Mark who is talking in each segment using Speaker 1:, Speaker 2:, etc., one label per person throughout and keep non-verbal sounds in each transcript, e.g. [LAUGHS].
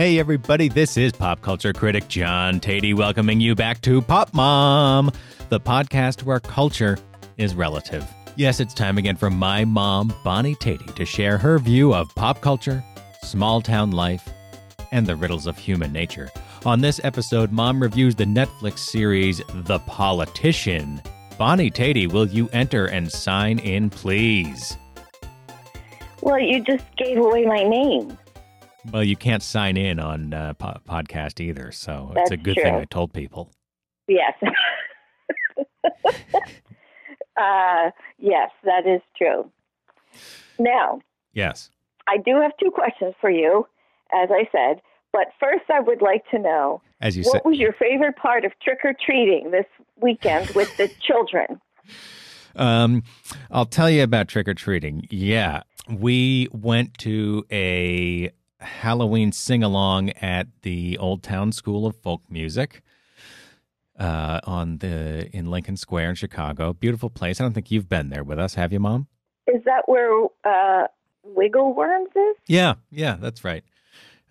Speaker 1: Hey, everybody, this is pop culture critic John Tatey welcoming you back to Pop Mom, the podcast where culture is relative. Yes, it's time again for my mom, Bonnie Tatey, to share her view of pop culture, small town life, and the riddles of human nature. On this episode, Mom reviews the Netflix series The Politician. Bonnie Tatey, will you enter and sign in, please?
Speaker 2: Well, you just gave away my name.
Speaker 1: Well, you can't sign in on uh, po- podcast either, so it's a
Speaker 2: That's
Speaker 1: good thing. I told people.
Speaker 2: Yes. [LAUGHS] uh, yes, that is true. Now,
Speaker 1: Yes.
Speaker 2: I do have two questions for you, as I said. But first, I would like to know
Speaker 1: As you said,
Speaker 2: what was your favorite part of trick or treating this weekend with the [LAUGHS] children?
Speaker 1: Um, I'll tell you about trick or treating. Yeah, we went to a Halloween sing along at the Old Town School of Folk Music uh, on the in Lincoln Square in Chicago. Beautiful place. I don't think you've been there with us, have you, Mom?
Speaker 2: Is that where uh, Wiggle Worms is?
Speaker 1: Yeah, yeah, that's right.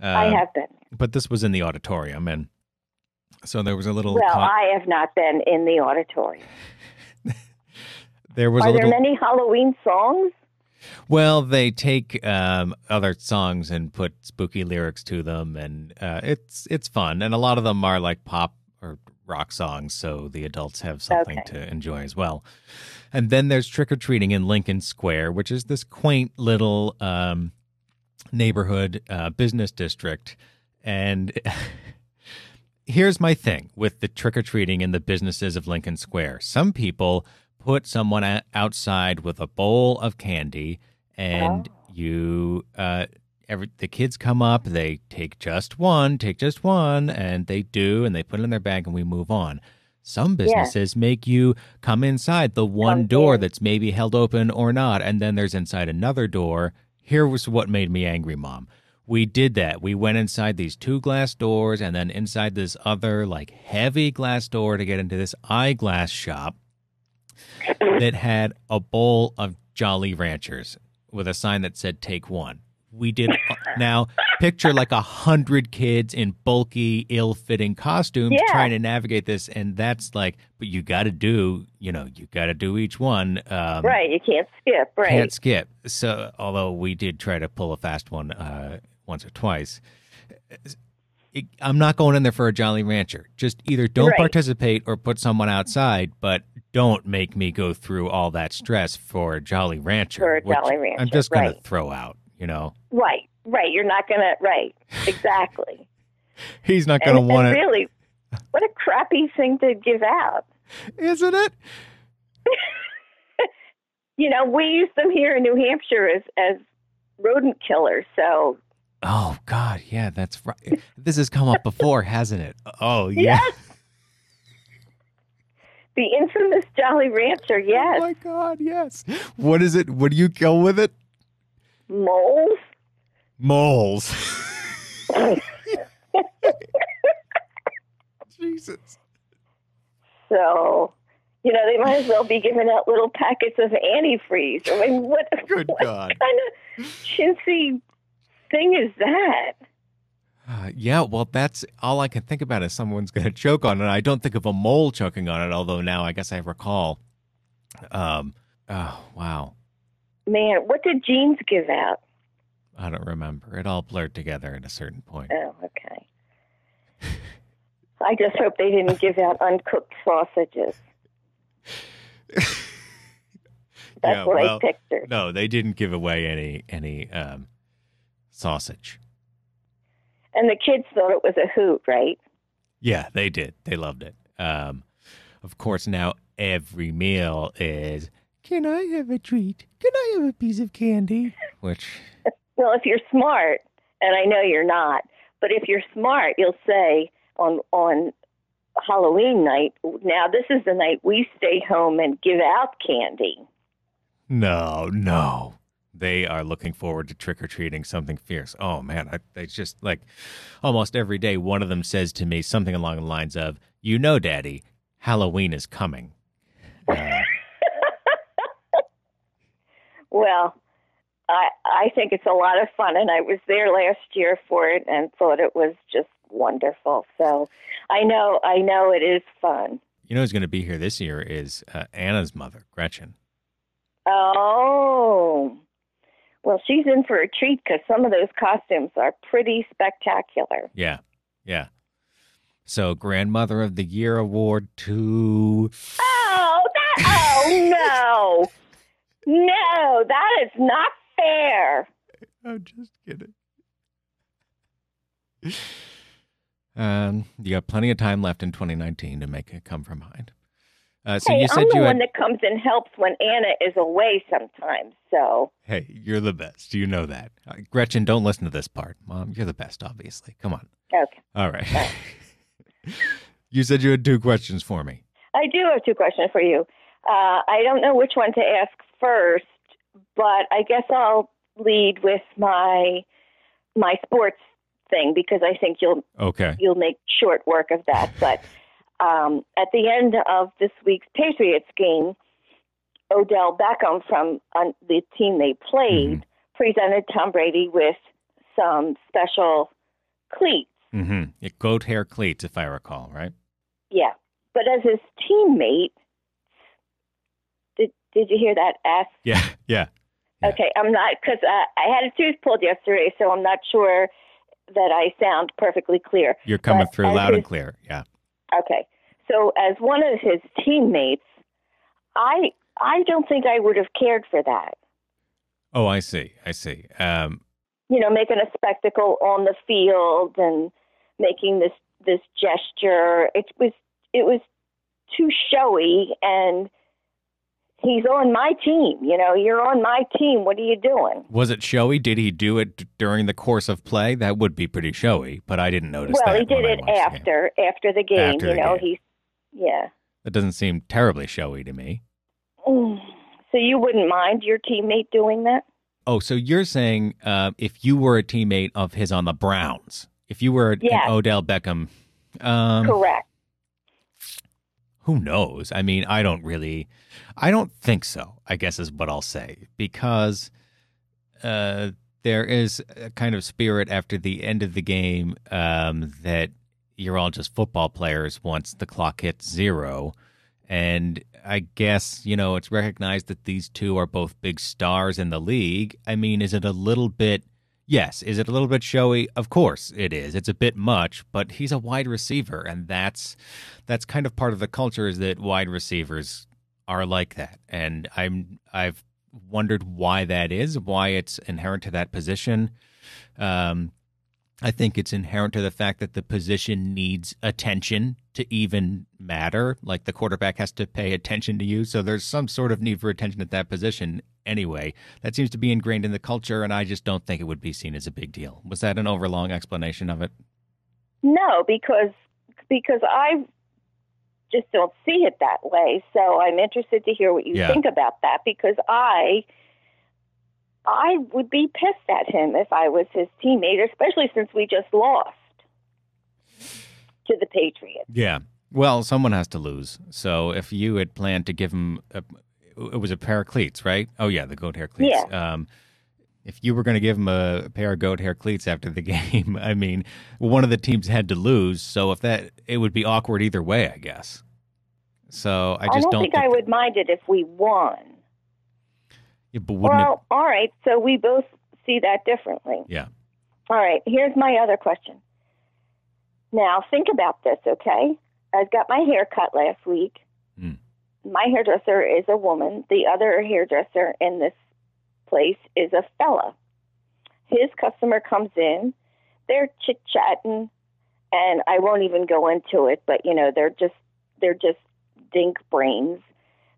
Speaker 1: Uh,
Speaker 2: I have been.
Speaker 1: but this was in the auditorium, and so there was a little.
Speaker 2: Well,
Speaker 1: con-
Speaker 2: I have not been in the auditorium. [LAUGHS]
Speaker 1: there was
Speaker 2: Are
Speaker 1: a
Speaker 2: there many Halloween songs?
Speaker 1: Well, they take um, other songs and put spooky lyrics to them, and uh, it's it's fun. And a lot of them are like pop or rock songs, so the adults have something
Speaker 2: Okay.
Speaker 1: to enjoy as well. And then there's trick or treating in Lincoln Square, which is this quaint little um, neighborhood uh, business district. And [LAUGHS] here's my thing with the trick or treating in the businesses of Lincoln Square. Some people put someone outside with a bowl of candy, and you, uh, every the kids come up, they take just one, take just one, and they do, and they put it in their bag, and we move on. Some businesses make you come inside the one
Speaker 2: Come
Speaker 1: door
Speaker 2: in.
Speaker 1: that's maybe held open or not, and then there's inside another door. Here was what made me angry, Mom. We did that. We went inside these two glass doors and then inside this other, like, heavy glass door to get into this eyeglass shop that had a bowl of Jolly Ranchers with a sign that said take one. We did now picture like a hundred kids in bulky, ill fitting costumes
Speaker 2: Yeah.
Speaker 1: trying to navigate this. And that's like, but you got to do, you know, you got to do each one. Um,
Speaker 2: right, you can't skip. Right.
Speaker 1: can't skip. So, although we did try to pull a fast one uh, once or twice, it, I'm not going in there for a Jolly Rancher. Just either don't
Speaker 2: Right.
Speaker 1: participate or put someone outside, but don't make me go through all that stress for a Jolly Rancher.
Speaker 2: For a Jolly Rancher,
Speaker 1: I'm just going to throw out. You know,
Speaker 2: Right, right. You're not gonna. Right, exactly. [LAUGHS]
Speaker 1: he's not going to want to,
Speaker 2: really, what a crappy thing to give out.
Speaker 1: isn't it? [LAUGHS]
Speaker 2: You know, we use them here in New Hampshire as as rodent killers. So
Speaker 1: Oh God, yeah, that's right. this has come up before, hasn't it? Oh [LAUGHS] yeah.
Speaker 2: yes, the infamous Jolly Rancher. Yes.
Speaker 1: Oh my God, yes. What is it? What do you go with it?
Speaker 2: moles.
Speaker 1: Moles. [LAUGHS] [LAUGHS] Jesus.
Speaker 2: So. You know, they might as well be giving out little packets of antifreeze. I mean, what,
Speaker 1: Good
Speaker 2: what
Speaker 1: God.
Speaker 2: kind of chintzy thing is that?
Speaker 1: Uh, yeah, well, that's all I can think about is someone's going to choke on it. I don't think of a mole choking on it, although now I guess I recall. Um, oh, wow.
Speaker 2: Man, what did jeans give out?
Speaker 1: I don't remember. It all blurred together at a certain point.
Speaker 2: Oh, okay. I just hope they didn't give out uncooked sausages. [LAUGHS] That's
Speaker 1: Yeah,
Speaker 2: what
Speaker 1: well,
Speaker 2: I pictured.
Speaker 1: No, they didn't give away any any um, sausage.
Speaker 2: And the kids thought it was a hoot, right?
Speaker 1: Yeah, they did. They loved it. Um, of course, now every meal is. Can I have a treat? Can I have a piece of candy? Which, [LAUGHS]
Speaker 2: Well, if you're smart, and I know you're not, but if you're smart, you'll say on on Halloween night, now this is the night we stay home and give out candy.
Speaker 1: no, no. They are looking forward to trick or treating something fierce. Oh man, I, they just like almost every day. One of them says to me something along the lines of, "You know, Daddy, Halloween is coming." Uh,
Speaker 2: Well, I I think it's a lot of fun, and I was there last year for it and thought it was just wonderful. So I know I know it is fun.
Speaker 1: You know who's going to be here this year is uh, Anna's mother, Gretchen.
Speaker 2: Oh, well, she's in for a treat because some of those costumes are pretty spectacular.
Speaker 1: Yeah, yeah. So, Grandmother of the Year award to.
Speaker 2: Oh, that! Oh no, no, that is not fair.
Speaker 1: I'm just kidding. Um, you got plenty of time left in 2019 to make it come from behind. Uh, so
Speaker 2: hey,
Speaker 1: you said
Speaker 2: I'm the
Speaker 1: you
Speaker 2: one that comes and helps when Anna is away sometimes. So
Speaker 1: Hey, you're the best. You know that. Uh, Gretchen, don't listen to this part. Mom, you're the best, obviously. Come on.
Speaker 2: okay,
Speaker 1: All right. [LAUGHS] you said you had two questions for me.
Speaker 2: I do have two questions for you. Uh, I don't know which one to ask first, but I guess I'll lead with my my sports thing because I think you'll
Speaker 1: Okay.
Speaker 2: you'll make short work of that. But um, at the end of this week's Patriots game, Odell Beckham from uh, the team they played presented Tom Brady with some special cleats.
Speaker 1: Mm-hmm. Goat hair cleats, if I recall, right?
Speaker 2: Yeah, but as his teammate, did did you hear that? Ask. [LAUGHS]
Speaker 1: Yeah, yeah. Yeah.
Speaker 2: Okay, I'm not because uh, I had a tooth pulled yesterday, so I'm not sure that I sound perfectly clear.
Speaker 1: You're coming
Speaker 2: But
Speaker 1: through loud and clear. Yeah.
Speaker 2: Okay. So as one of his teammates, I I don't think I would have cared for that.
Speaker 1: Oh, I see. I see. Um,
Speaker 2: You know, making a spectacle on the field and making this this gesture. It was it was too showy and he's on my team, you know, you're on my team. What are you doing?
Speaker 1: was it showy? Did he do it during the course of play? That would be pretty showy, but I didn't notice
Speaker 2: well, he did it
Speaker 1: watched the
Speaker 2: after after the game,
Speaker 1: After
Speaker 2: you
Speaker 1: the
Speaker 2: know,
Speaker 1: game.
Speaker 2: he's yeah.
Speaker 1: That doesn't seem terribly showy to me.
Speaker 2: Mm. So you wouldn't mind your teammate doing that?
Speaker 1: Oh, so you're saying uh, if you were a teammate of his on the Browns, if you were
Speaker 2: Yes.
Speaker 1: an Odell Beckham, um,
Speaker 2: Correct.
Speaker 1: Who knows? I mean, I don't really, I don't think so. I guess is what I'll say because uh, there is a kind of spirit after the end of the game um, that you're all just football players once the clock hits zero. And I guess, you know, it's recognized that these two are both big stars in the league. I mean, is it a little bit, yes, is it a little bit showy? Of course it is. It's a bit much, but he's a wide receiver. And that's, that's kind of part of the culture is that wide receivers are like that. And I'm, I've wondered why that is, why it's inherent to that position. Um, I think it's inherent to the fact that the position needs attention to even matter. Like the quarterback has to pay attention to you. So there's some sort of need for attention at that position anyway. That seems to be ingrained in the culture, and I just don't think it would be seen as a big deal. Was that an overlong explanation of it?
Speaker 2: No, because because I just don't see it that way. So I'm interested to hear what you
Speaker 1: Yeah.
Speaker 2: think about that because I I would be pissed at him if I was his teammate, especially since we just lost to the Patriots.
Speaker 1: Yeah. Well, someone has to lose. So if you had planned to give him, a, it was a pair of cleats, right? Oh yeah, the goat hair cleats. Um, if you were going to give him a pair of goat hair cleats after the [LAUGHS] game, I mean, one of the teams had to lose. So if that, it would be awkward either way, I guess. So I just
Speaker 2: don't, think, I would mind it if we won.
Speaker 1: Yeah, but wouldn't
Speaker 2: Well, all right. So we both see that differently.
Speaker 1: Yeah.
Speaker 2: All right, here's my other question. Now, think about this, okay? I got my hair cut last week. My hairdresser is a woman. The other hairdresser in this place is a fella. His customer comes in, they're chit chatting, and I won't even go into it, but you know, they're just they're just dink brains.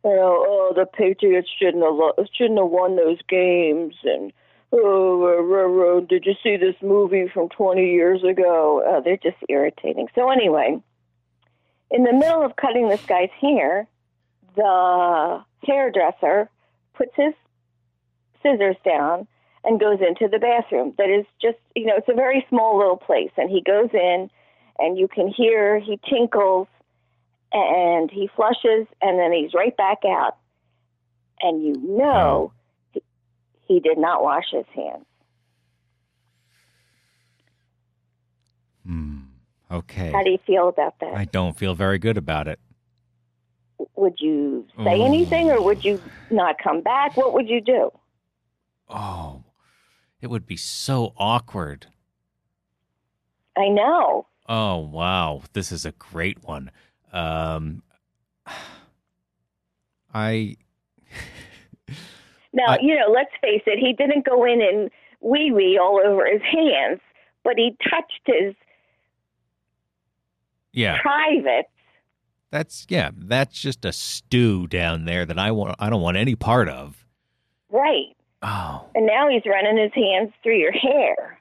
Speaker 2: You know, oh, the Patriots shouldn't have lo- shouldn't have won those games, and oh, uh, did you see this movie from 20 years ago? Uh, they're just irritating. So anyway, in the middle of cutting this guy's hair, the hairdresser puts his scissors down and goes into the bathroom. That is just, you know, it's a very small little place, and he goes in, and you can hear he tinkles, and he flushes, and then he's right back out, and you know he, he did not wash his hands.
Speaker 1: Hmm. Okay.
Speaker 2: How do you feel about that?
Speaker 1: I don't feel very good about it.
Speaker 2: Would you say anything or would you not come back? What would you do?
Speaker 1: Oh, it would be so awkward.
Speaker 2: I know.
Speaker 1: Oh, wow. This is a great one. Um, [SIGHS] I.
Speaker 2: Now,
Speaker 1: I-
Speaker 2: you know, let's face it, he didn't go in and wee wee all over his hands, but he touched his
Speaker 1: Yeah,
Speaker 2: private.
Speaker 1: That's yeah. That's just a stew down there that I want. I don't want any part of.
Speaker 2: Right.
Speaker 1: Oh,
Speaker 2: And now he's running his hands through your hair.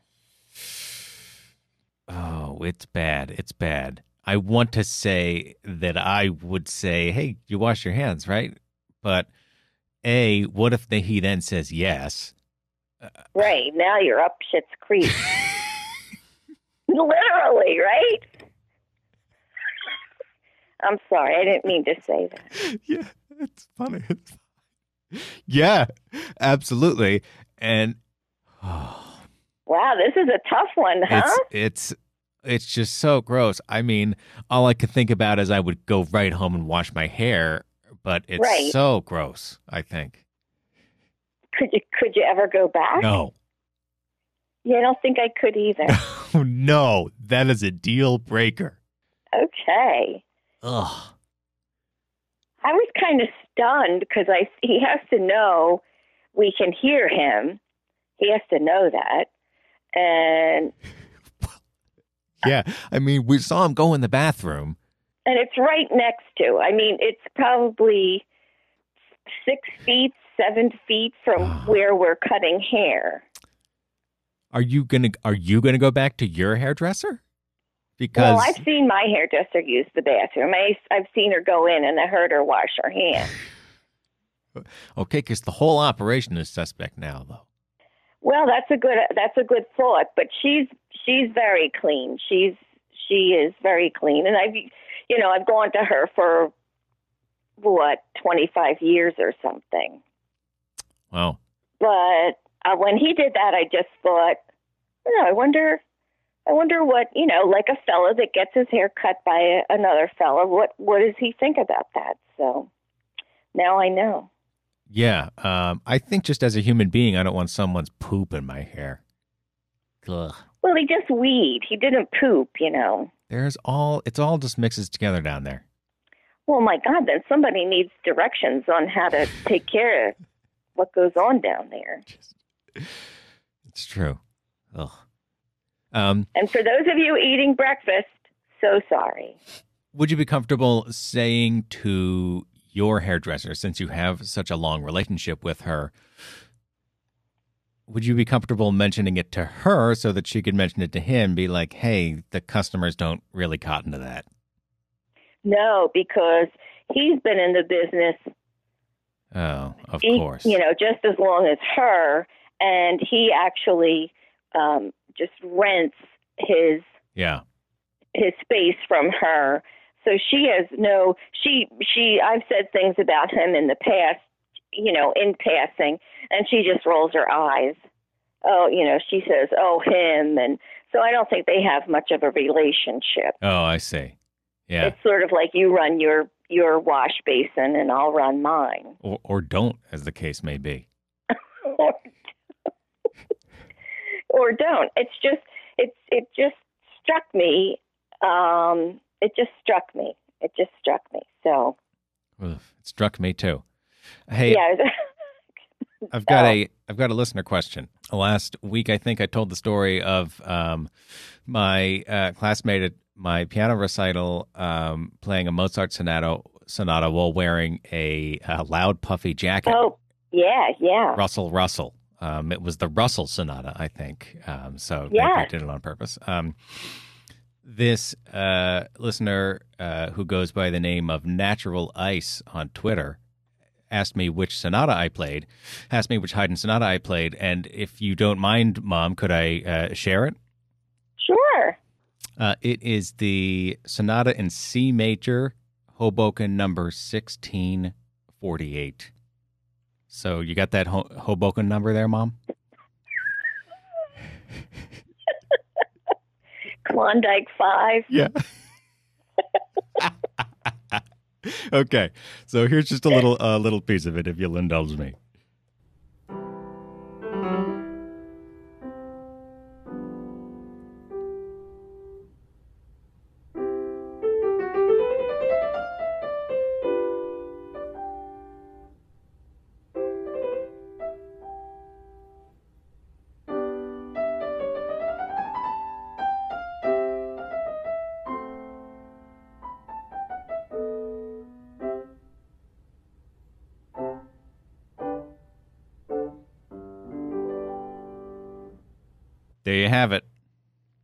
Speaker 1: oh, it's bad. It's bad. I want to say that I would say, "Hey, you wash your hands, right?" But a, what if the, he then says yes?
Speaker 2: Right. Now you're up shit's creek. [LAUGHS] Literally, right? I'm sorry. I didn't mean to say that. [LAUGHS]
Speaker 1: yeah, it's funny. yeah, absolutely. And oh, [SIGHS]
Speaker 2: Wow, this is a tough one, huh?
Speaker 1: it's it's it's just so gross. I mean, all I could think about is I would go right home and wash my hair, but it's
Speaker 2: Right.
Speaker 1: so gross. I think
Speaker 2: Could you could you ever go back?
Speaker 1: no,
Speaker 2: Yeah, I don't think I could either.
Speaker 1: Oh, [LAUGHS] no, that is a deal breaker.
Speaker 2: okay.
Speaker 1: Ugh.
Speaker 2: I was kind of stunned because I he has to know we can hear him. He has to know that, and [LAUGHS]
Speaker 1: Yeah, I mean, we saw him go in the bathroom.
Speaker 2: and it's right next to. I mean, it's probably six feet, seven feet from [SIGHS] where we're cutting hair.
Speaker 1: Are you gonna Are you gonna go back to your hairdresser? Because
Speaker 2: well, I've seen my hairdresser use the bathroom. I, I've seen her go in, and I heard her wash her hands. [SIGHS]
Speaker 1: okay, because the whole operation is suspect now, though.
Speaker 2: Well, that's a good that's a good thought, but she's she's very clean. She's she is very clean, and I've you know I've gone to her for what twenty five years or something.
Speaker 1: Wow.
Speaker 2: But uh, when he did that, I just thought, you know, I wonder, I wonder what you know, like a fella that gets his hair cut by another fella. What what does he think about that? So now I know.
Speaker 1: Yeah, um, I think just as a human being, I don't want someone's poop in my hair. Ugh.
Speaker 2: Well, he just weed. He didn't poop, you know.
Speaker 1: There's all it's all just mixes together down there.
Speaker 2: Well, my God, then somebody needs directions on how to [LAUGHS] take care of what goes on down there.
Speaker 1: Just, It's true. Ugh. Um,
Speaker 2: And for those of you eating breakfast, so sorry.
Speaker 1: would you be comfortable saying to your hairdresser, since you have such a long relationship with her, would you be comfortable mentioning it to her so that she could mention it to him? Be like, hey, the customers don't really cotton to that.
Speaker 2: No, because he's been in the business,
Speaker 1: Oh, of
Speaker 2: he-
Speaker 1: course.
Speaker 2: you know, just as long as her, and he actually um, just rents his
Speaker 1: Yeah.
Speaker 2: his space from her. So she has no she she I've said things about him in the past, you know, in passing, and she just rolls her eyes. Oh, you know, she says, "Oh, him," and so I don't think they have much of a relationship.
Speaker 1: Oh, I see. Yeah.
Speaker 2: It's sort of like you run your your wash basin and I'll run mine.
Speaker 1: Or, or don't, as the case may be.
Speaker 2: or, or don't. It's just it's it just struck me. Um, it just struck me. It just struck me. So
Speaker 1: Oof, it struck me too. Hey,
Speaker 2: yeah, [LAUGHS]
Speaker 1: I've got a I've got a listener question. Last week, I think I told the story of um, my uh, classmate at my piano recital um, playing a Mozart sonata sonata while wearing a, uh loud puffy jacket.
Speaker 2: oh yeah, yeah.
Speaker 1: Russell Russell. Um, it was the Russell sonata, I think. Um, so they-
Speaker 2: Yes.
Speaker 1: they did it on purpose. Um, this uh, listener uh, who goes by the name of Natural Ice on Twitter asked me which sonata I played, asked me which Haydn sonata I played, and if you don't mind, Mom, could I uh, share it?
Speaker 2: Sure.
Speaker 1: Uh, it is the sonata in C major, Hoboken number 1648. So you got that Ho- Hoboken number there, Mom? [LAUGHS]
Speaker 2: Klondike Five.
Speaker 1: Yeah. [LAUGHS] okay, so here's just a little a little piece of it, if you'll indulge me. There you have it.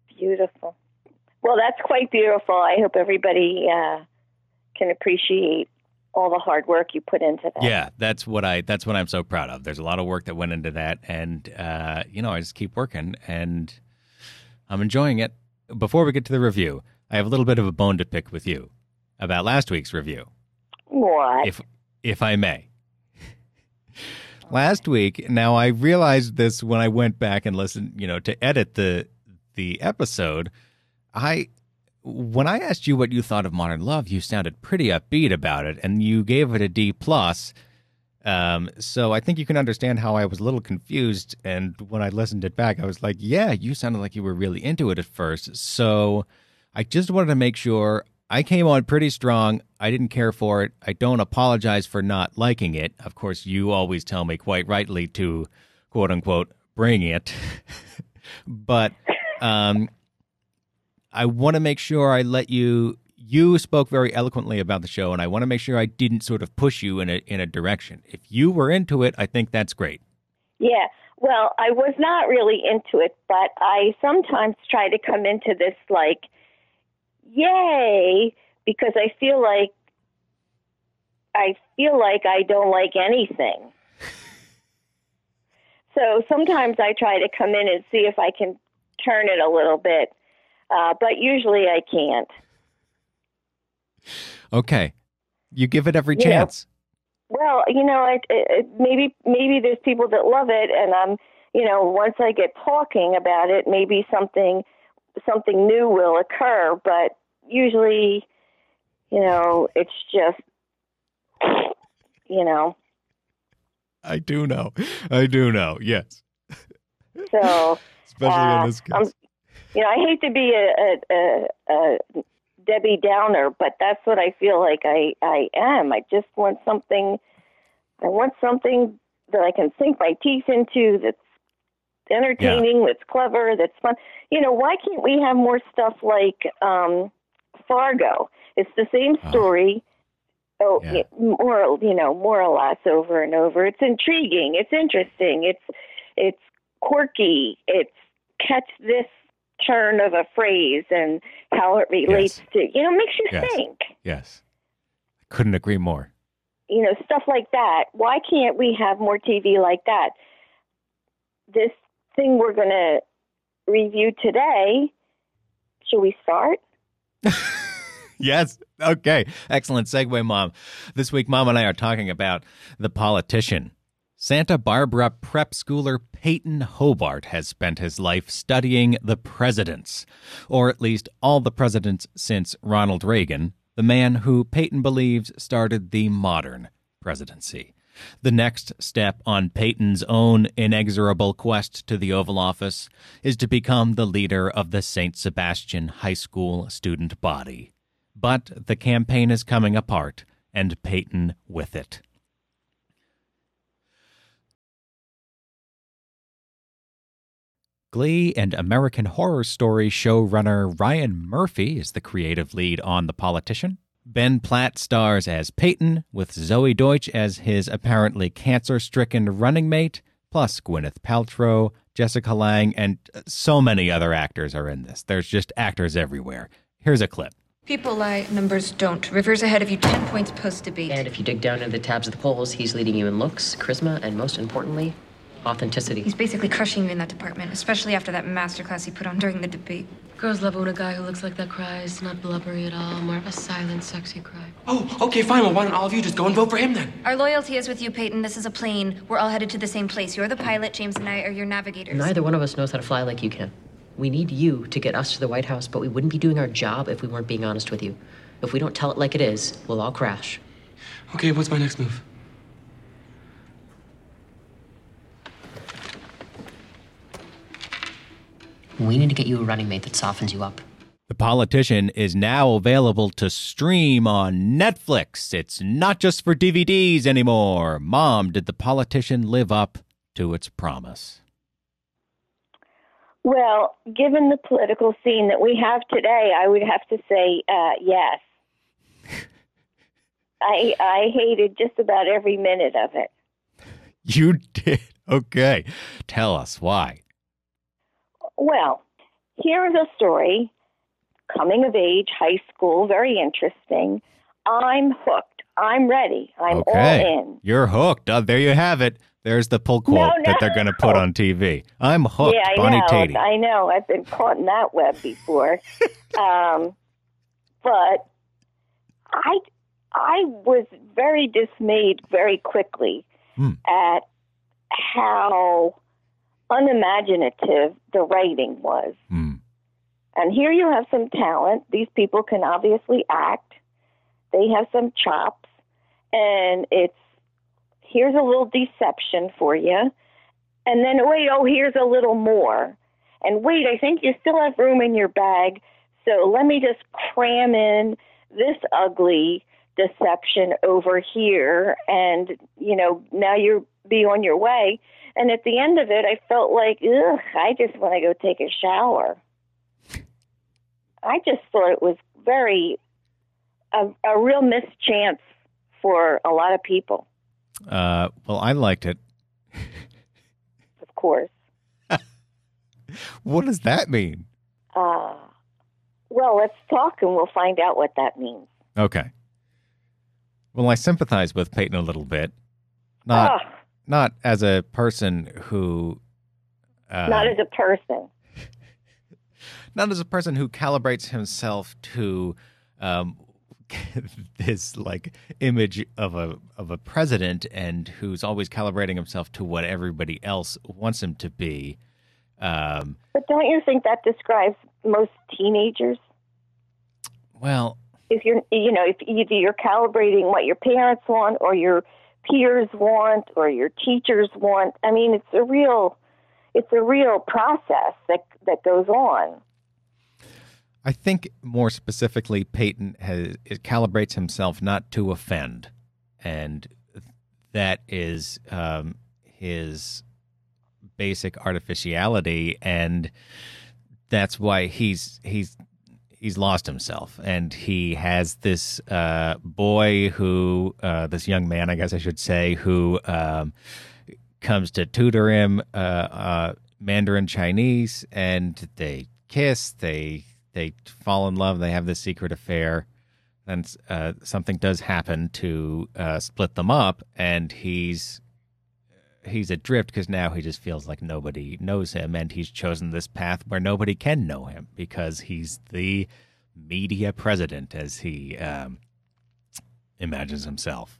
Speaker 2: Beautiful. Well, that's quite beautiful. I hope everybody uh, can appreciate all the hard work you put into that.
Speaker 1: Yeah, that's what I that's what I'm so proud of. There's a lot of work that went into that, and uh, you know, I just keep working, and I'm enjoying it. Before we get to the review, I have a little bit of a bone to pick with you about last week's review,
Speaker 2: What?
Speaker 1: if if I may. [LAUGHS] last week, now I realized this when I went back and listened, you know, to edit the the episode. I when I asked you what you thought of Modern Love, you sounded pretty upbeat about it, and you gave it a D plus. Um, so I think you can understand how I was a little confused. And when I listened it back, I was like, "Yeah, you sounded like you were really into it at first. So I just wanted to make sure I came on pretty strong. I didn't care for it. I don't apologize for not liking it. Of course, you always tell me quite rightly to quote unquote bring it, [LAUGHS] but um, I want to make sure I let you. You spoke very eloquently about the show, and I want to make sure I didn't sort of push you in a in a direction. If you were into it, I think that's great.
Speaker 2: Yeah. Well, I was not really into it, but I sometimes try to come into this like, yay, because I feel like I feel like I don't like anything. [LAUGHS] so sometimes I try to come in and see if I can turn it a little bit, uh, but usually I can't.
Speaker 1: Okay, you give it every
Speaker 2: You know,
Speaker 1: chance.
Speaker 2: Well, you know, I, it, maybe maybe there's people that love it, and I'm, you know, once I get talking about it, maybe something something new will occur. But usually, you know, it's just, you know,
Speaker 1: I do know. I do know. Yes,
Speaker 2: so [LAUGHS]
Speaker 1: especially
Speaker 2: Uh,
Speaker 1: in this case.
Speaker 2: I'm- you know, I hate to be a, a, a, a Debbie Downer, but that's what I feel like I I am. I just want something. I want something that I can sink my teeth into. That's entertaining. That's clever. That's fun. You know, why can't we have more stuff like um, Fargo? It's the same
Speaker 1: Oh.
Speaker 2: story. Oh,
Speaker 1: Yeah.
Speaker 2: yeah, more you know, more or less over and over. It's intriguing. It's interesting. It's it's quirky. It's catch this turn of a phrase and how it relates
Speaker 1: Yes.
Speaker 2: to you know makes you
Speaker 1: Yes.
Speaker 2: think
Speaker 1: yes, couldn't agree more.
Speaker 2: you know stuff like that why can't we have more tv like that this thing we're going to review today should we start [LAUGHS]
Speaker 1: Yes. Okay. Excellent segue, Mom. This week, Mom and I are talking about The Politician. Santa Barbara prep schooler Peyton Hobart has spent his life studying the presidents, or at least all the presidents since Ronald Reagan, the man who Peyton believes started the modern presidency. The next step on Peyton's own inexorable quest to the Oval Office is to become the leader of the St. Sebastian High School student body. But the campaign is coming apart, and Peyton with it. Glee and American Horror Story showrunner Ryan Murphy is the creative lead on The Politician. Ben Platt stars as Peyton, with Zoey Deutch as his apparently cancer stricken running mate, plus Gwyneth Paltrow, Jessica Lange, and uh, so many other actors are in this. There's just actors everywhere. Here's a clip.
Speaker 3: People lie, numbers don't. River's ahead of you 10 points post debate.
Speaker 4: And if you dig down into the tabs of the polls, he's leading you in looks, charisma, and most importantly, authenticity.
Speaker 3: He's basically crushing you in that department, especially after that masterclass he put on during the debate.
Speaker 5: Girls love it when a guy who looks like that cries, not blubbery at all, more of a silent, sexy cry.
Speaker 6: Oh, okay, fine. Well, why don't all of you just go and vote for him then?
Speaker 3: Our loyalty is with you, Peyton. This is a plane. We're all headed to the same place. You're the pilot, James and I are your navigators.
Speaker 4: Neither one of us knows how to fly like you can. We need you to get us to the White House, but we wouldn't be doing our job if we weren't being honest with you. If we don't tell it like it is, we'll all crash.
Speaker 6: Okay, what's my next move?
Speaker 4: We need to get you a running mate that softens you up.
Speaker 1: The Politician is now available to stream on Netflix. It's not just for DVDs anymore. Mom, did The Politician live up to its promise?
Speaker 2: Well, given the political scene that we have today, I would have to say uh, yes. [LAUGHS] I I hated just about every minute of it.
Speaker 1: You did. Okay. Tell us why.
Speaker 2: Well, here's a story coming of age, high school, very interesting. I'm hooked. I'm ready. I'm
Speaker 1: okay.
Speaker 2: all in.
Speaker 1: You're hooked. Uh, there you have it. There's the pull quote
Speaker 2: No,
Speaker 1: that they're going to put on TV. I'm hooked,
Speaker 2: yeah, I
Speaker 1: Bonnie
Speaker 2: know.
Speaker 1: Tatey.
Speaker 2: I know. I've been caught in that web before. [LAUGHS] um, but I I was very dismayed very quickly
Speaker 1: Hmm.
Speaker 2: at how unimaginative the writing was.
Speaker 1: Hmm.
Speaker 2: And here you have some talent. These people can obviously act. They have some chops. And it's here's a little deception for you. And then, wait, oh, here's a little more. And wait, I think you still have room in your bag. So let me just cram in this ugly deception over here. And, you know, now you'll be on your way. And at the end of it, I felt like, ugh, I just want to go take a shower. I just thought it was very, a, a real missed chance for a lot of people,
Speaker 1: Uh, well, I liked it.
Speaker 2: of course. [LAUGHS]
Speaker 1: What does that mean?
Speaker 2: Uh, well, let's talk and we'll find out what that means.
Speaker 1: Okay. Well, I sympathize with Peyton a little bit. Not
Speaker 2: Ah,
Speaker 1: not as a person who uh,
Speaker 2: not as a person. [LAUGHS]
Speaker 1: not as a person who calibrates himself to um, [LAUGHS] this like image of a of a president and who's always calibrating himself to what everybody else wants him to be. Um,
Speaker 2: But don't you think that describes most teenagers?
Speaker 1: well,
Speaker 2: If you're, you know, if either you're calibrating what your parents want or your peers want or your teachers want. I mean, it's a real, it's a real process that that goes on.
Speaker 1: I think more specifically, Peyton has it calibrates himself not to offend, and that is um, his basic artificiality, and that's why he's he's he's lost himself, and he has this uh, boy who uh, this young man, I guess I should say, who um, comes to tutor him uh, uh, Mandarin Chinese, and they kiss, they they fall in love, they have this secret affair. Then uh, something does happen to uh, split them up, and he's he's adrift because now he just feels like nobody knows him, and he's chosen this path where nobody can know him because he's the media president, as he um, imagines himself.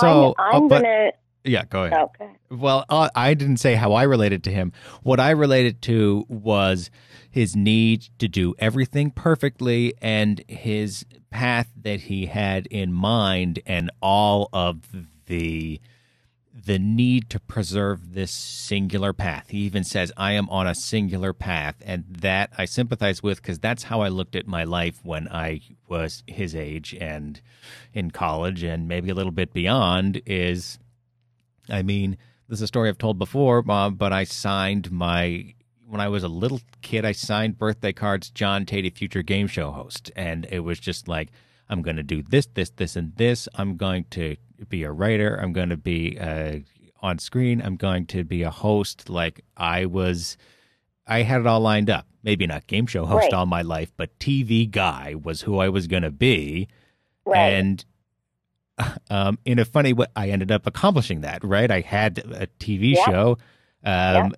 Speaker 1: So,
Speaker 2: I'm, I'm
Speaker 1: uh, but-
Speaker 2: gonna.
Speaker 1: Yeah, go ahead.
Speaker 2: Okay.
Speaker 1: Well, uh, I didn't say how I related to him. What I related to was his need to do everything perfectly and his path that he had in mind and all of the the need to preserve this singular path. He even says, I am on a singular path. And that I sympathize with because that's how I looked at my life when I was his age and in college and maybe a little bit beyond is I mean, this is a story I've told before, Mom, but I signed my when I was a little kid, I signed birthday cards John Tatey, future game show host. And it was just like, I'm going to do this, this, this, and this. I'm going to be a writer. I'm going to be uh, on screen. I'm going to be a host. Like I was, I had it all lined up. Maybe not game show host
Speaker 2: Right.
Speaker 1: all my life, but TV guy was who I was going to be.
Speaker 2: Right.
Speaker 1: And [LAUGHS] um, in a funny way, I ended up accomplishing that. Right, I had a TV
Speaker 2: Yeah.
Speaker 1: show, um,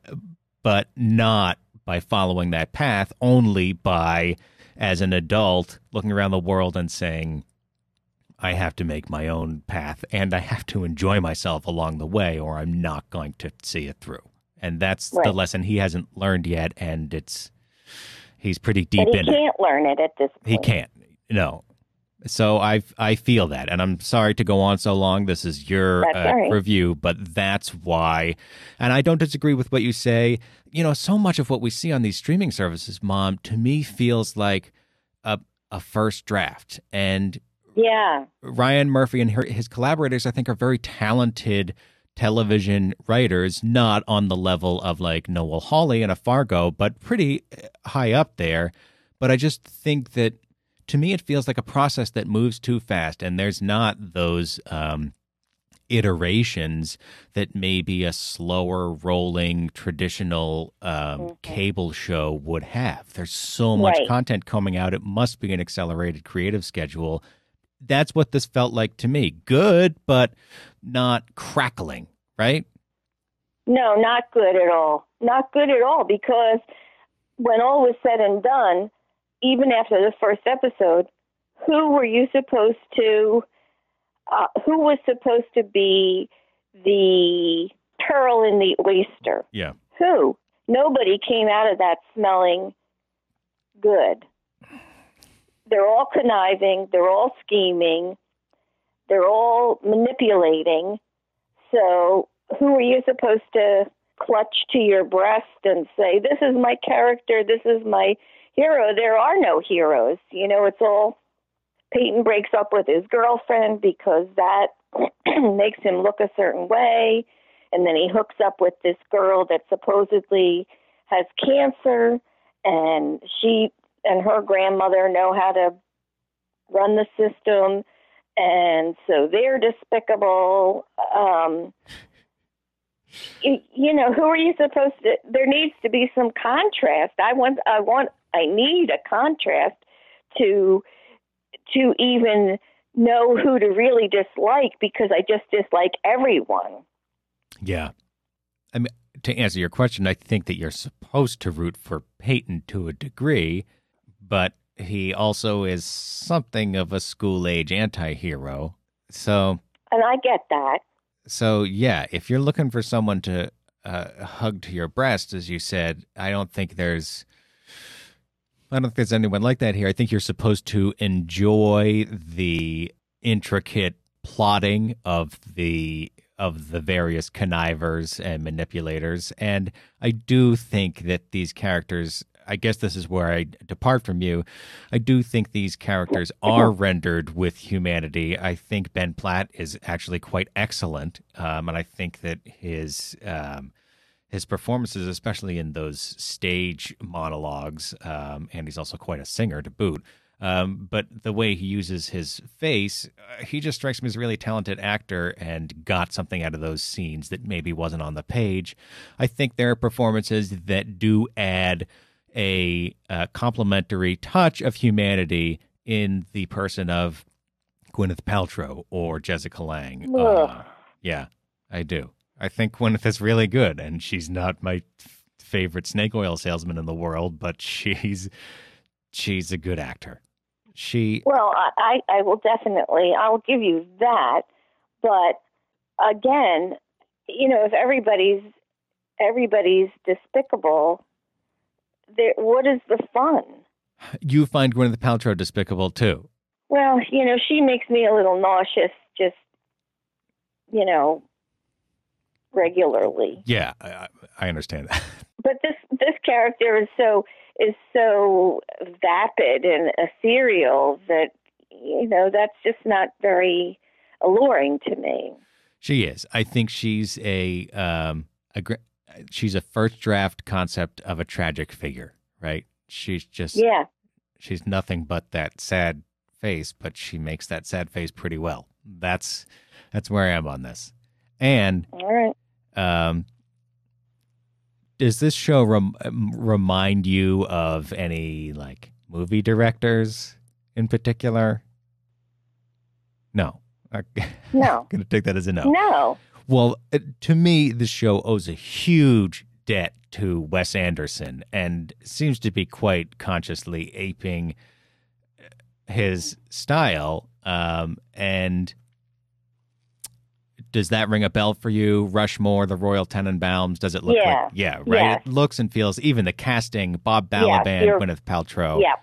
Speaker 1: but not by following that path, only by, as an adult, looking around the world and saying, I have to make my own path and I have to enjoy myself along the way, or I'm not going to see it through. And that's the lesson he hasn't learned yet. And it's, he's pretty deep
Speaker 2: But he
Speaker 1: in it.
Speaker 2: can't learn it at this point.
Speaker 1: He can't. No. So I I feel that, and I'm sorry to go on so long. This is your uh,
Speaker 2: right.
Speaker 1: review, but that's why. And I don't disagree with what you say. You know, so much of what we see on these streaming services, Mom, to me feels like a a first draft. And
Speaker 2: Yeah.
Speaker 1: Ryan Murphy and her, his collaborators, I think, are very talented television writers, not on the level of like Noah Hawley and a Fargo, but pretty uh, high up there. But I just think that to me, it feels like a process that moves too fast, and there's not those um, iterations that maybe a slower rolling traditional um, cable show would have. There's so much
Speaker 2: Right.
Speaker 1: content coming out; it must be an accelerated creative schedule. That's what this felt like to me. Good, but not crackling. Right?
Speaker 2: No, not good at all. Not good at all because when all was said and done, even after the first episode, who were you supposed to? Uh, who was supposed to be the pearl in the oyster?
Speaker 1: Yeah.
Speaker 2: Who? Nobody came out of that smelling good. They're all conniving, they're all scheming, they're all manipulating. So, who are you supposed to clutch to your breast and say, This is my character, this is my hero? There are no heroes. You know, it's all Peyton breaks up with his girlfriend because that [CLEARS THROAT] makes him look a certain way. And then he hooks up with this girl that supposedly has cancer, and she and her grandmother know how to run the system, and so they're despicable. Um, you, you know, who are you supposed to? There needs to be some contrast. I want, I want, I need a contrast to to even know who to really dislike because I just dislike everyone.
Speaker 1: Yeah. I mean, to answer your question, I think that you're supposed to root for Peyton to a degree, but he also is something of a school age anti hero. So,
Speaker 2: And I get that.
Speaker 1: so yeah, if you're looking for someone to uh, hug to your breast, as you said, I don't think there's. I don't think there's anyone like that here. I think you're supposed to enjoy the intricate plotting of the of the various connivers and manipulators, and I do think that these characters. I guess this is where I depart from you. I do think these characters are rendered with humanity. I think Ben Platt is actually quite excellent, um, and I think that his um, his performances, especially in those stage monologues, um, and he's also quite a singer to boot. Um, but the way he uses his face, uh, he just strikes me as a really talented actor and got something out of those scenes that maybe wasn't on the page. I think there are performances that do add a uh, complementary touch of humanity in the person of Gwyneth Paltrow or Jessica Lange. Uh, yeah, I do. I think Gwyneth is really good, and she's not my f- favorite snake oil salesman in the world, but she's she's a good actor. She
Speaker 2: Well, I, I, I will definitely, I'll give you that. But again, you know, if everybody's everybody's despicable, there, what is the fun?
Speaker 1: you find Gwyneth Paltrow despicable too.
Speaker 2: Well, you know, she makes me a little nauseous. Just, you know, regularly.
Speaker 1: Yeah, I, I- I understand that. [LAUGHS]
Speaker 2: but this this character is so is so vapid and ethereal that you know that's just not very alluring to me.
Speaker 1: She is. I think she's a um a she's a first draft concept of a tragic figure, right? She's just
Speaker 2: Yeah,
Speaker 1: she's nothing but that sad face, but she makes that sad face pretty well. That's that's where I am on this. And
Speaker 2: all right.
Speaker 1: um does this show rem- remind you of any like movie directors in particular? No. [LAUGHS] I'm
Speaker 2: No,
Speaker 1: going to take that as a no.
Speaker 2: no.
Speaker 1: Well, uh, to me, the show owes a huge debt to Wes Anderson and seems to be quite consciously aping his style. Um, and does that ring a bell for you? Rushmore, the Royal Tenenbaums. Does it look
Speaker 2: Yeah.
Speaker 1: like? Yeah, right. It looks and feels. Even the casting, Bob Balaban,
Speaker 2: you're-
Speaker 1: Gwyneth Paltrow.
Speaker 2: Yeah,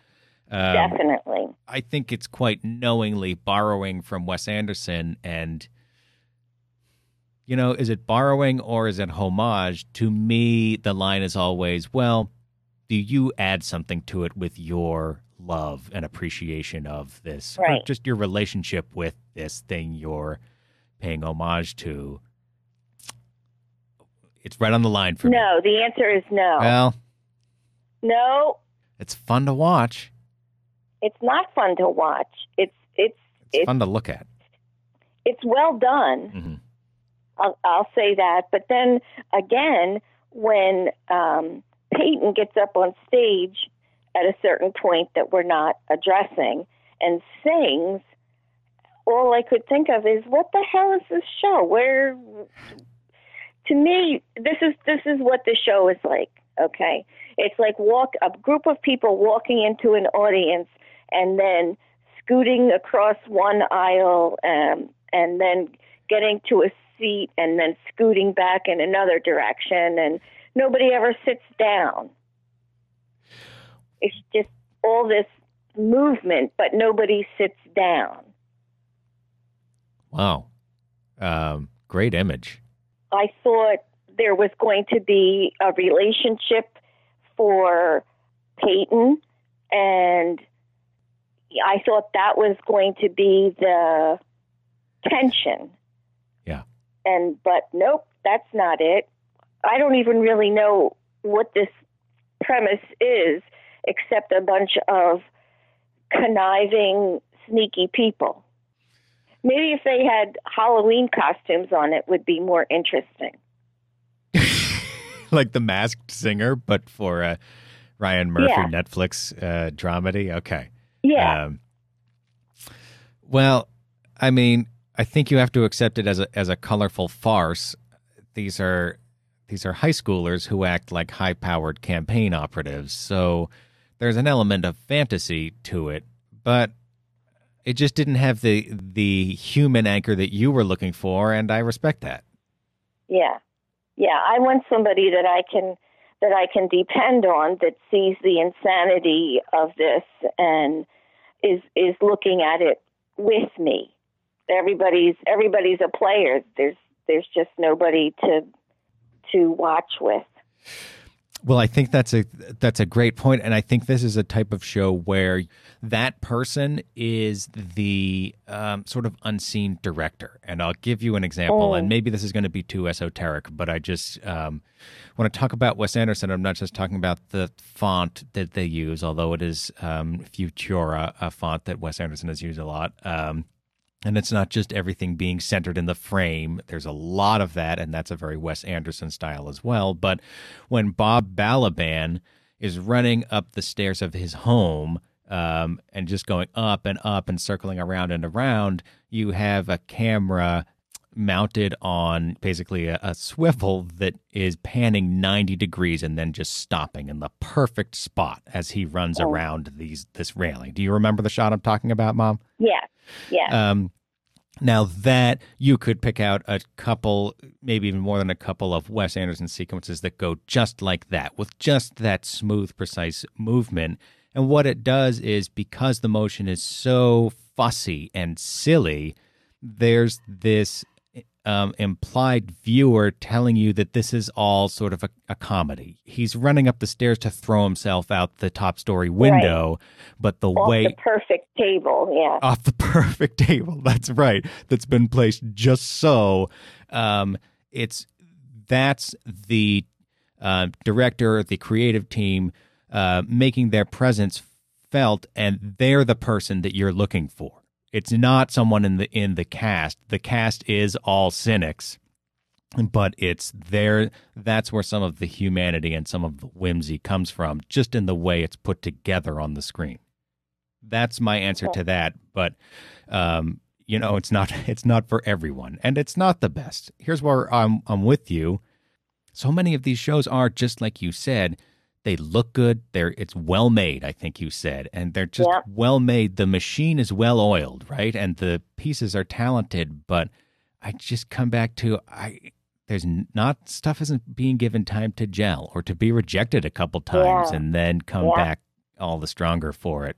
Speaker 1: Um,
Speaker 2: definitely.
Speaker 1: I think it's quite knowingly borrowing from Wes Anderson and you know, is it borrowing or is it homage? To me, the line is always, well, do you add something to it with your love and appreciation of this?
Speaker 2: Right.
Speaker 1: just your relationship with this thing you're paying homage to. It's right on the line for me.
Speaker 2: No, the answer is no.
Speaker 1: Well,
Speaker 2: no,
Speaker 1: it's fun to watch.
Speaker 2: it's not fun to watch. It's it's
Speaker 1: It's
Speaker 2: It's-
Speaker 1: fun to look at.
Speaker 2: it's well done.
Speaker 1: hmm
Speaker 2: I'll, I'll say that. But then again, when um, Peyton gets up on stage at a certain point that we're not addressing and sings, all I could think of is, what the hell is this show? Where, to me, this is this is what the show is like. Okay, it's like walk a group of people walking into an audience and then scooting across one aisle um, and then getting to a seat and then scooting back in another direction and nobody ever sits down it's just all this movement but nobody sits down
Speaker 1: Wow. Um, great image.
Speaker 2: i thought there was going to be a relationship for peyton and i thought that was going to be the tension
Speaker 1: Yeah.
Speaker 2: and but nope that's not it i don't even really know what this premise is except a bunch of conniving sneaky people maybe if they had halloween costumes on it would be more interesting [LAUGHS]
Speaker 1: like the masked singer, but for a Ryan Murphy
Speaker 2: Yeah.
Speaker 1: Netflix uh, dramedy. Okay.
Speaker 2: yeah
Speaker 1: Um, well, I mean, I think you have to accept it as a as a colorful farce. These are these are high schoolers who act like high powered campaign operatives. So there's an element of fantasy to it, but it just didn't have the the human anchor that you were looking for, and I respect that.
Speaker 2: Yeah. Yeah, I want somebody that I can that I can depend on that sees the insanity of this and is is looking at it with me. Everybody's everybody's a player. There's there's just nobody to to watch with.
Speaker 1: Well, I think that's a that's a great point, and I think this is a type of show where that person is the um, sort of unseen director. And I'll give you an example, and maybe this is going to be too esoteric, but I just um, when I talk about Wes Anderson, I'm not just talking about the font that they use, although it is um, Futura, a font that Wes Anderson has used a lot. Um, and it's not just everything being centered in the frame. There's a lot of that, and that's a very Wes Anderson style as well. But when Bob Balaban is running up the stairs of his home um, and just going up and up and circling around and around, you have a camera mounted on basically a, a swivel that is panning 90 degrees and then just stopping in the perfect spot as he runs around these this railing. Do you remember the shot I'm talking about, Mom?
Speaker 2: Yeah. Yeah.
Speaker 1: Um, now that you could pick out a couple, maybe even more than a couple of Wes Anderson sequences that go just like that, with just that smooth, precise movement. And what it does is because the motion is so fussy and silly, there's this um, implied viewer telling you that this is all sort of a, a comedy. He's running up the stairs to throw himself out the top story window, but the
Speaker 2: Off
Speaker 1: way
Speaker 2: the perfect table. Yeah.
Speaker 1: off the [LAUGHS] perfect table. That's right. That's been placed just so. Um, it's that's the uh, director, the creative team, uh, making their presence felt, and they're the person that you're looking for. It's not someone in the in the cast. The cast is all cynics, but it's there. That's where some of the humanity and some of the whimsy comes from, just in the way it's put together on the screen that's my answer to that but um you know it's not [LAUGHS] it's not for everyone and it's not the best here's where i'm i'm with you so many of these shows are just like you said. They look good. They're it's well made. I think you said, and they're just
Speaker 2: Yeah.
Speaker 1: well made. The machine is well oiled, right? And the pieces are talented. But I just come back to I. There's not stuff isn't being given time to gel or to be rejected a couple times
Speaker 2: Yeah.
Speaker 1: and then come
Speaker 2: Yeah.
Speaker 1: back all the stronger for it.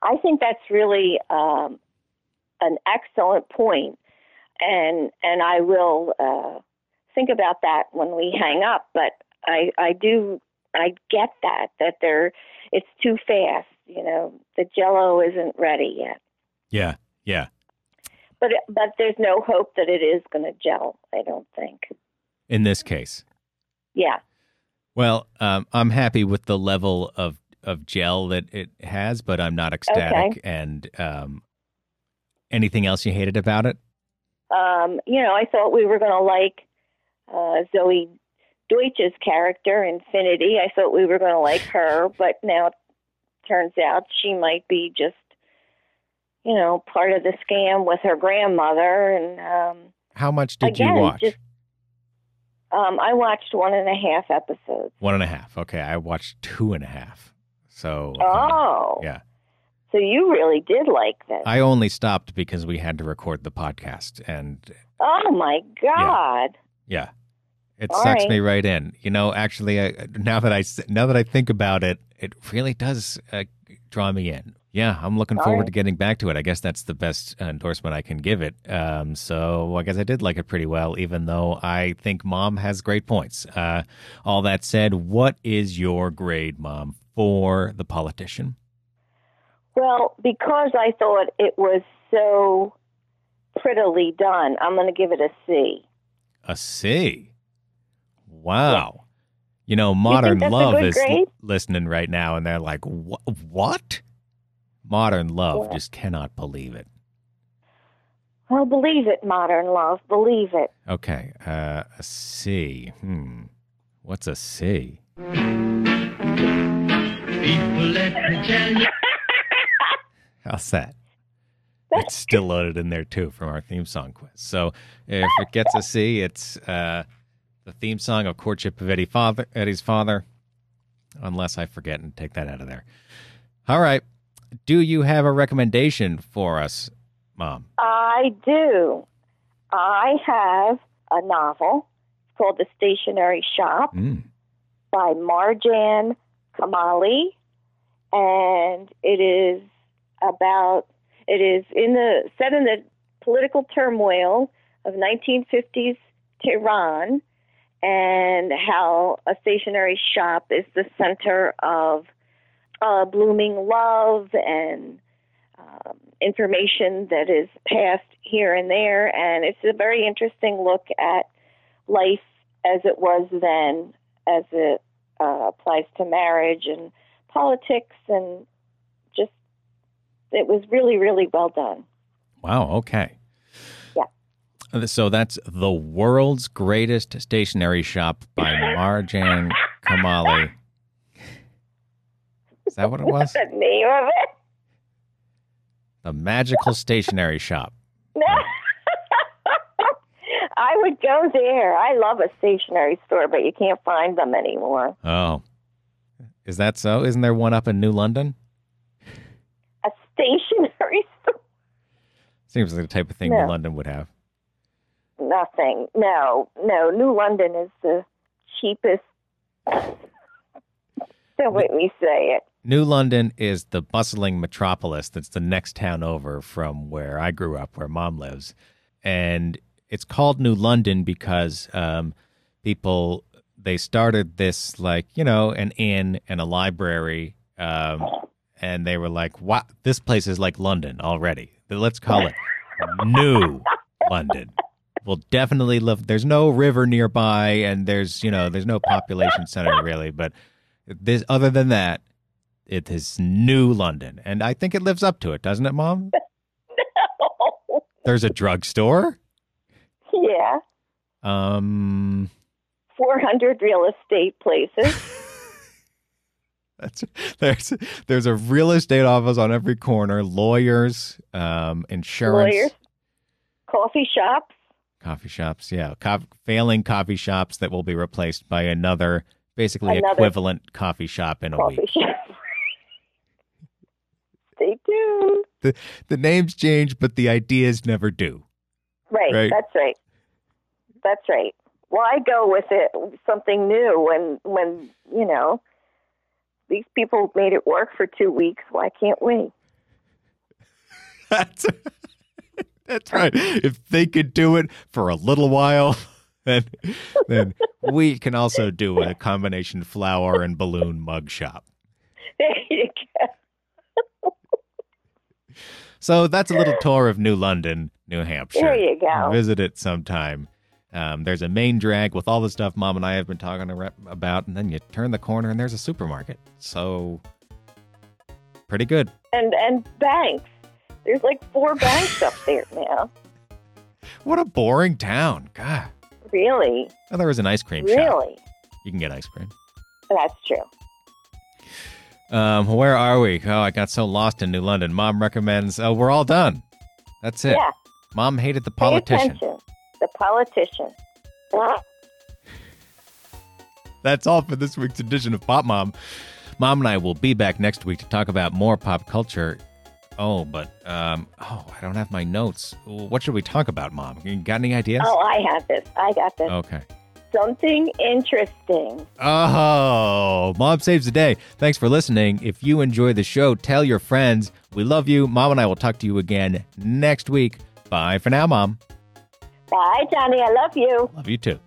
Speaker 2: I think that's really um, an excellent point, and and I will uh, think about that when we hang up. But I I do I get that that they're it's too fast. You know, the Jello isn't ready yet.
Speaker 1: Yeah, yeah.
Speaker 2: But but there's no hope that it is going to gel. I don't think.
Speaker 1: In this case.
Speaker 2: Yeah.
Speaker 1: Well, um, I'm happy with the level of, of gel that it has, but I'm not ecstatic. And um, anything else you hated about it?
Speaker 2: Um, you know, I thought we were going to like uh, Zoey Deutch's character, Infinity. I thought we were going to like her, but now it turns out she might be just, you know, part of the scam with her grandmother. And um,
Speaker 1: How much did
Speaker 2: again,
Speaker 1: you watch?
Speaker 2: just um, I watched one and a half episodes.
Speaker 1: One and a half. Okay, I watched two and a half. So, uh,
Speaker 2: Oh,
Speaker 1: yeah.
Speaker 2: So you really did like this?
Speaker 1: I only stopped because we had to record the podcast. And
Speaker 2: oh my God!
Speaker 1: yeah, it
Speaker 2: All
Speaker 1: sucks
Speaker 2: right.
Speaker 1: me right in. You know, actually, I, now that I now that I think about it, it really does uh, draw me in. Yeah, I'm looking
Speaker 2: All
Speaker 1: forward
Speaker 2: right.
Speaker 1: to getting back to it. I guess that's the best endorsement I can give it. Um, so I guess I did like it pretty well, even though I think Mom has great points. Uh, all that said, what is your grade, Mom, for the politician?
Speaker 2: Well, because I thought it was so prettily done, I'm going to give it a C.
Speaker 1: A C. Wow. You know, Modern
Speaker 2: that's a
Speaker 1: Love is l-
Speaker 2: grade?
Speaker 1: listening right now, and they're like, "Wha- "What?" Modern Love
Speaker 2: Yeah.
Speaker 1: just cannot believe it.
Speaker 2: Well, believe it, modern love. Believe it.
Speaker 1: Okay, uh, a C. Hmm. What's a C? [LAUGHS] How's that? It's still loaded in there too from our theme song quiz. So if it gets a C, it's uh, the theme song of "Courtship of Eddie Father," Eddie's father. Unless I forget and take that out of there. All right. Do you have a recommendation for us, Mom?
Speaker 2: I do. I have a novel called The Stationery Shop
Speaker 1: Mm.
Speaker 2: by Marjan Kamali, and it is about it is in the set in the political turmoil of 1950s Tehran, and how a stationery shop is the center of uh, blooming love and um, information that is passed here and there, and it's a very interesting look at life as it was then, as it uh, applies to marriage and politics, and just it was really, really well done.
Speaker 1: Wow. Okay. So that's the world's greatest stationery shop by Marjan Kamali. Is that what it was?
Speaker 2: the name of it?
Speaker 1: The magical stationery shop.
Speaker 2: No. [LAUGHS] I would go there. I love a stationery store, but you can't find them anymore.
Speaker 1: Oh. Is that so? Isn't there one up in New London?
Speaker 2: A stationery [LAUGHS] store?
Speaker 1: Seems like the type of thing
Speaker 2: No.
Speaker 1: New London would have.
Speaker 2: Nothing. No, no. New London is the cheapest. [LAUGHS] Don't make me say it.
Speaker 1: New London is the bustling metropolis that's the next town over from where I grew up, where mom lives. And it's called New London because um, people, they started this like, you know, an inn and a library. Um, and they were like, wow, this place is like London already. Let's call it [LAUGHS] New London. We'll definitely live. There's no river nearby, and there's, you know, there's no population center really. But this, other than that, it is New London, and I think it lives up to it, doesn't it, Mom? [LAUGHS] no. There's a drugstore.
Speaker 2: yeah.
Speaker 1: Um,
Speaker 2: 400 real estate places. [LAUGHS]
Speaker 1: that's there's there's a real estate office on every corner. Lawyers, um, insurance,
Speaker 2: Lawyers. Coffee shops.
Speaker 1: Coffee shops, yeah. Co- failing coffee shops that will be replaced by another, basically
Speaker 2: Another
Speaker 1: equivalent coffee shop in a week.
Speaker 2: shop. [LAUGHS] Stay tuned.
Speaker 1: The, the names change, but the ideas never do.
Speaker 2: Right,
Speaker 1: Right.
Speaker 2: That's right. That's right. Why go with it something new when when you know these people made it work for two weeks? Why can't we? [LAUGHS]
Speaker 1: That's, that's right. If they could do it for a little while, [LAUGHS] then, then we can also do a combination flower and balloon mug shop.
Speaker 2: There you go. [LAUGHS]
Speaker 1: So that's a little tour of New London, New Hampshire.
Speaker 2: There you go.
Speaker 1: Visit it sometime. Um, there's a main drag with all the stuff Mom and I have been talking about, and then you turn the corner and there's a supermarket. So pretty good.
Speaker 2: And and banks. There's like four banks up there now.
Speaker 1: What a boring town. God.
Speaker 2: Really,
Speaker 1: Oh, there was an ice cream shop.
Speaker 2: really.
Speaker 1: You can get ice cream.
Speaker 2: That's true.
Speaker 1: Um, where are we? Oh, I got so lost in New London. Mom recommends. Oh, we're all done. That's it.
Speaker 2: Yeah.
Speaker 1: Mom hated the politician.
Speaker 2: The politician.
Speaker 1: That's all for this week's edition of Pop Mom. Mom and I will be back next week to talk about more pop culture. Oh, but um, oh, I don't have my notes. What should we talk about, Mom? You got any ideas?
Speaker 2: Oh, I have this. I got this.
Speaker 1: Okay.
Speaker 2: Something interesting.
Speaker 1: Oh, Mom saves the day. Thanks for listening. If you enjoy the show, tell your friends. We love you. Mom and I will talk to you again next week. Bye for now, Mom.
Speaker 2: Bye, Johnny. I love you.
Speaker 1: Love you too.